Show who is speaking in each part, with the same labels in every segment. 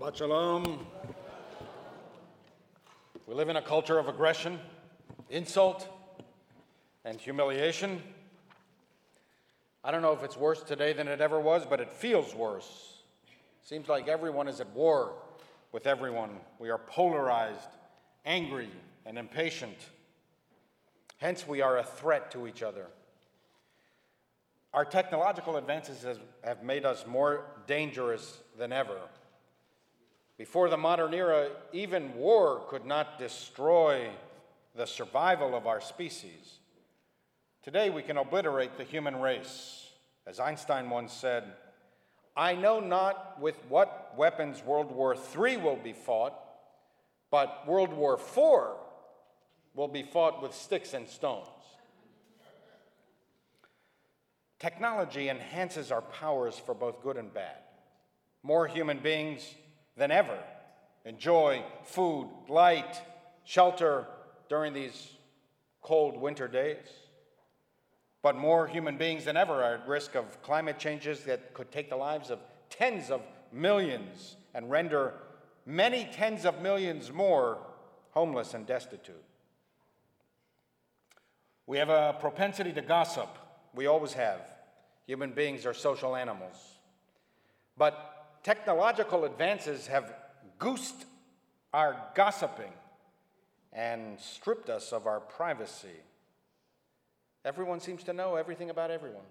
Speaker 1: Shabbat Shalom. We live in a culture of aggression, insult, and humiliation. I don't know if it's worse today than it ever was, but it feels worse. Seems like everyone is at war with everyone. We are polarized, angry, and impatient. Hence, we are a threat to each other. Our technological advances have made us more dangerous than ever. Before the modern era, even war could not destroy the survival of our species. Today, we can obliterate the human race. As Einstein once said, I know not with what weapons World War III will be fought, but World War IV will be fought with sticks and stones. Technology enhances our powers for both good and bad. More human beings than ever enjoy food, light, shelter during these cold winter days. But more human beings than ever are at risk of climate changes that could take the lives of tens of millions and render many tens of millions more homeless and destitute. We have a propensity to gossip. We always have. Human beings are social animals. But technological advances have goosed our gossiping and stripped us of our privacy. Everyone seems to know everything about everyone.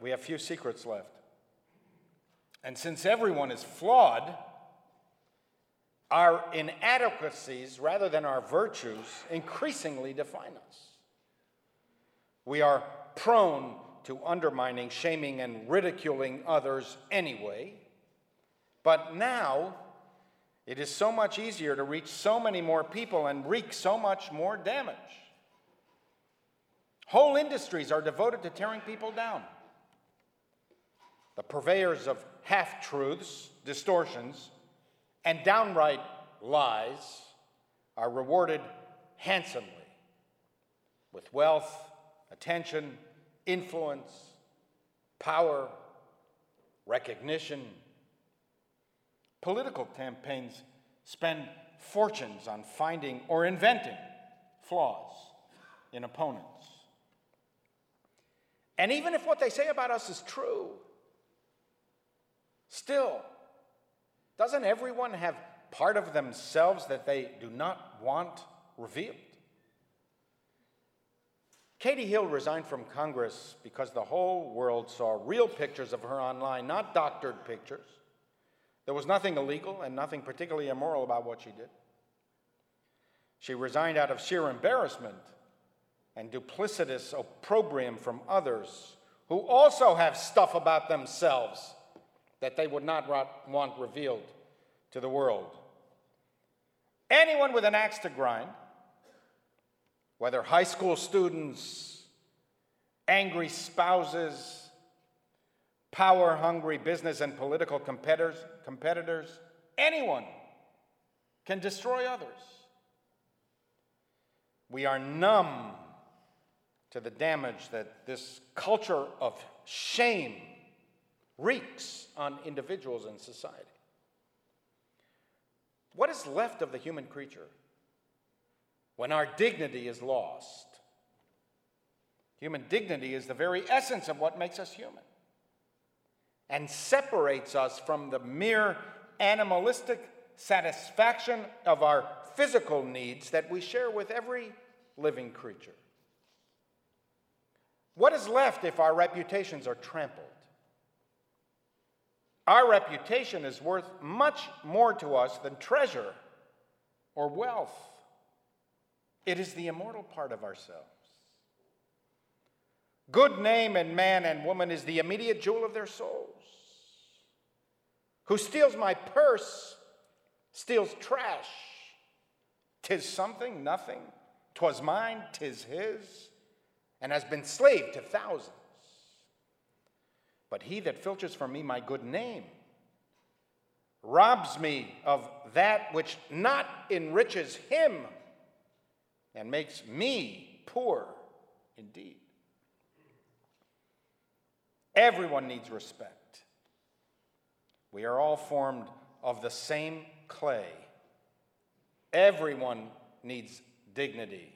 Speaker 1: We have few secrets left. And since everyone is flawed, our inadequacies rather than our virtues increasingly define us. We are prone to undermining, shaming, and ridiculing others anyway. But now, it is so much easier to reach so many more people and wreak so much more damage. Whole industries are devoted to tearing people down. The purveyors of half truths, distortions, and downright lies are rewarded handsomely with wealth, attention, influence, power, recognition. Political campaigns spend fortunes on finding or inventing flaws in opponents. And even if what they say about us is true, still, doesn't everyone have part of themselves that they do not want revealed? Katie Hill resigned from Congress because the whole world saw real pictures of her online, not doctored pictures. There was nothing illegal and nothing particularly immoral about what she did. She resigned out of sheer embarrassment and duplicitous opprobrium from others who also have stuff about themselves that they would not want revealed to the world. Anyone with an axe to grind whether high school students, angry spouses, power hungry business and political competitors, competitors, anyone can destroy others. We are numb to the damage that this culture of shame wreaks on individuals and society. What is left of the human creature? When our dignity is lost. Human dignity is the very essence of what makes us human and separates us from the mere animalistic satisfaction of our physical needs that we share with every living creature. What is left if our reputations are trampled? Our reputation is worth much more to us than treasure or wealth. It is the immortal part of ourselves. Good name in man and woman is the immediate jewel of their souls. Who steals my purse steals trash. Tis something, nothing. Twas mine, tis his, and has been slave to thousands. But he that filches from me my good name robs me of that which not enriches him and makes me poor indeed. Everyone needs respect. We are all formed of the same clay. Everyone needs dignity.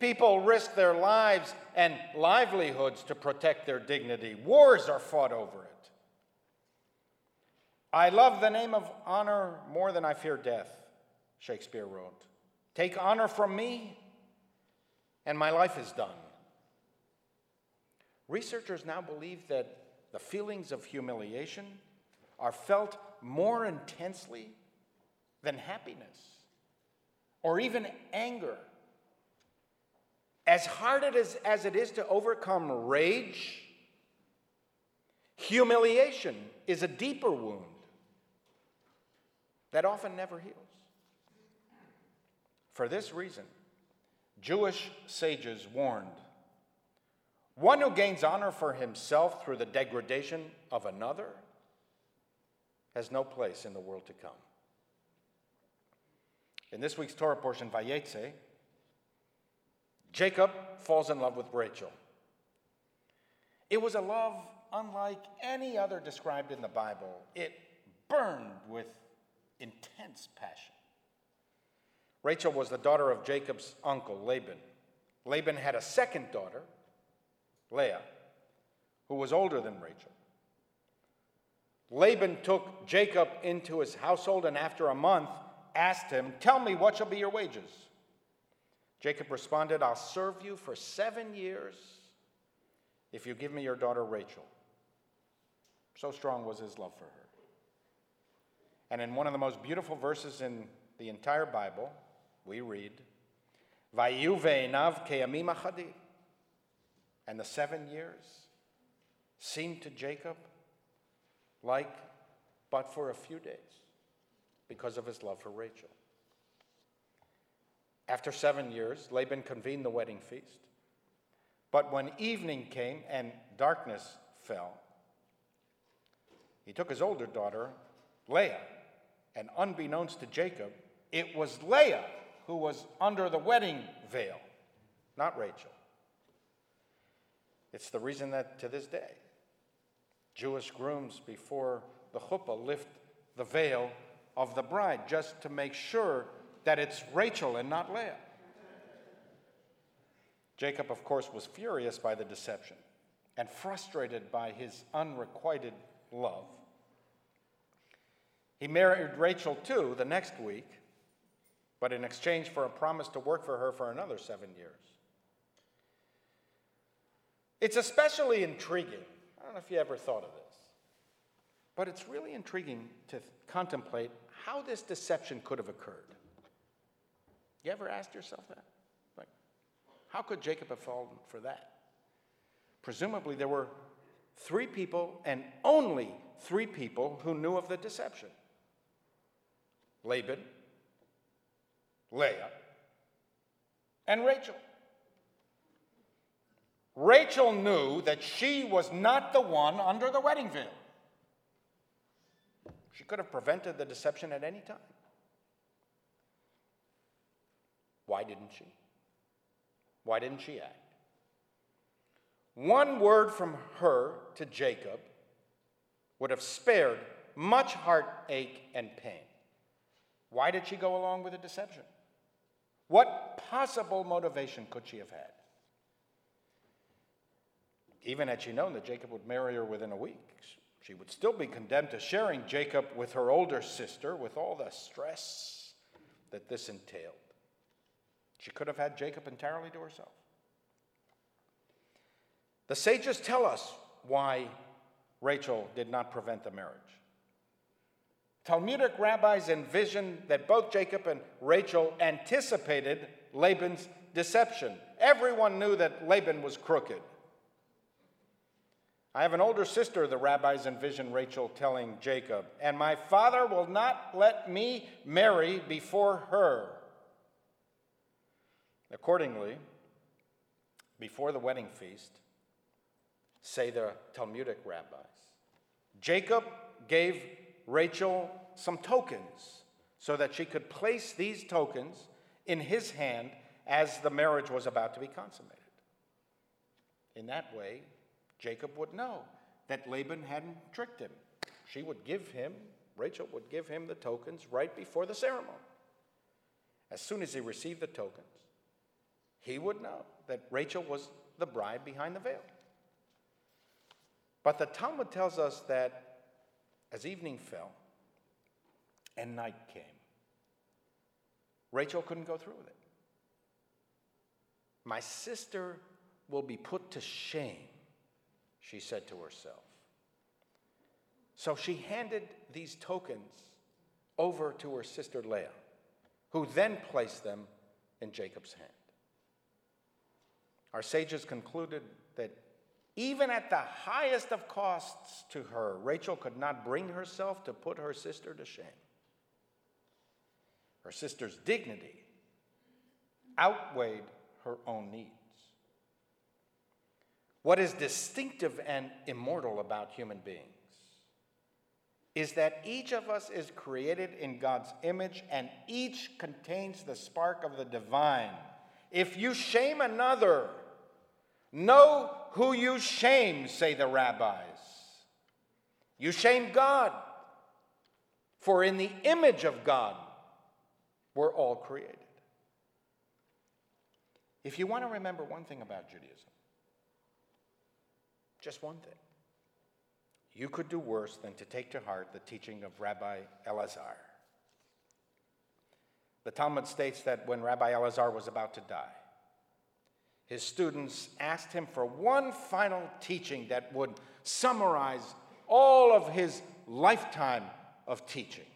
Speaker 1: People risk their lives and livelihoods to protect their dignity. Wars are fought over it. I love the name of honor more than I fear death, Shakespeare wrote. Take honor from me, and my life is done. Researchers now believe that the feelings of humiliation are felt more intensely than happiness or even anger. As hard it is, as it is to overcome rage, humiliation is a deeper wound that often never heals. For this reason, Jewish sages warned one who gains honor for himself through the degradation of another has no place in the world to come. In this week's Torah portion, Vayetze, Jacob falls in love with Rachel. It was a love unlike any other described in the Bible. It burned with intense passion. Rachel was the daughter of Jacob's uncle, Laban. Laban had a second daughter, Leah, who was older than Rachel. Laban took Jacob into his household and after a month asked him, Tell me what shall be your wages? Jacob responded, I'll serve you for seven years if you give me your daughter Rachel. So strong was his love for her. And in one of the most beautiful verses in the entire Bible, we read, Vayu ve'enav ke'amim. And the seven years seemed to Jacob like but for a few days because of his love for Rachel. After seven years, Laban convened the wedding feast. But when evening came and darkness fell, he took his older daughter, Leah, and unbeknownst to Jacob, it was Leah who was under the wedding veil, not Rachel. It's the reason that to this day, Jewish grooms before the chuppah lift the veil of the bride just to make sure that it's Rachel and not Leah. Jacob, of course, was furious by the deception and frustrated by his unrequited love. He married Rachel too the next week, but in exchange for a promise to work for her for another seven years. It's especially intriguing. I don't know if you ever thought of this, but it's really intriguing to contemplate how this deception could have occurred. You ever asked yourself that? Like, how could Jacob have fallen for that? Presumably, there were three people and only three people who knew of the deception Laban, Leah, and Rachel. Rachel knew that she was not the one under the wedding veil. She could have prevented the deception at any time. Why didn't she? Why didn't she act? One word from her to Jacob would have spared much heartache and pain. Why did she go along with the deception? What possible motivation could she have had? Even had she known that Jacob would marry her within a week, she would still be condemned to sharing Jacob with her older sister with all the stress that this entailed. She could have had Jacob entirely to herself. The sages tell us why Rachel did not prevent the marriage. Talmudic rabbis envisioned that both Jacob and Rachel anticipated Laban's deception. Everyone knew that Laban was crooked. I have an older sister, the rabbis envision Rachel telling Jacob, and my father will not let me marry before her. Accordingly, before the wedding feast, say the Talmudic rabbis, Jacob gave Rachel some tokens so that she could place these tokens in his hand as the marriage was about to be consummated. In that way, Jacob would know that Laban hadn't tricked him. she would give him, Rachel would give him the tokens right before the ceremony. As soon as he received the tokens, he would know that Rachel was the bride behind the veil. But the Talmud tells us that as evening fell and night came, Rachel couldn't go through with it. My sister will be put to shame, she said to herself. So she handed these tokens over to her sister Leah, who then placed them in Jacob's hand. Our sages concluded that even at the highest of costs to her, Rachel could not bring herself to put her sister to shame. Her sister's dignity outweighed her own needs. What is distinctive and immortal about human beings is that each of us is created in God's image and each contains the spark of the divine. If you shame another, know who you shame, say the rabbis. You shame God, for in the image of God, we're all created. If you want to remember one thing about Judaism, just one thing, you could do worse than to take to heart the teaching of Rabbi Elazar. The Talmud states that when Rabbi Elazar was about to die, his students asked him for one final teaching that would summarize all of his lifetime of teachings.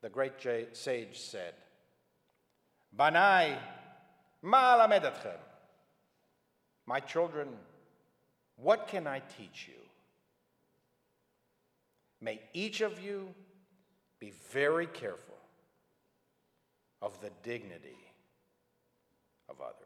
Speaker 1: The great sage said, Banai. My children, what can I teach you? May each of you be very careful of the dignity of others.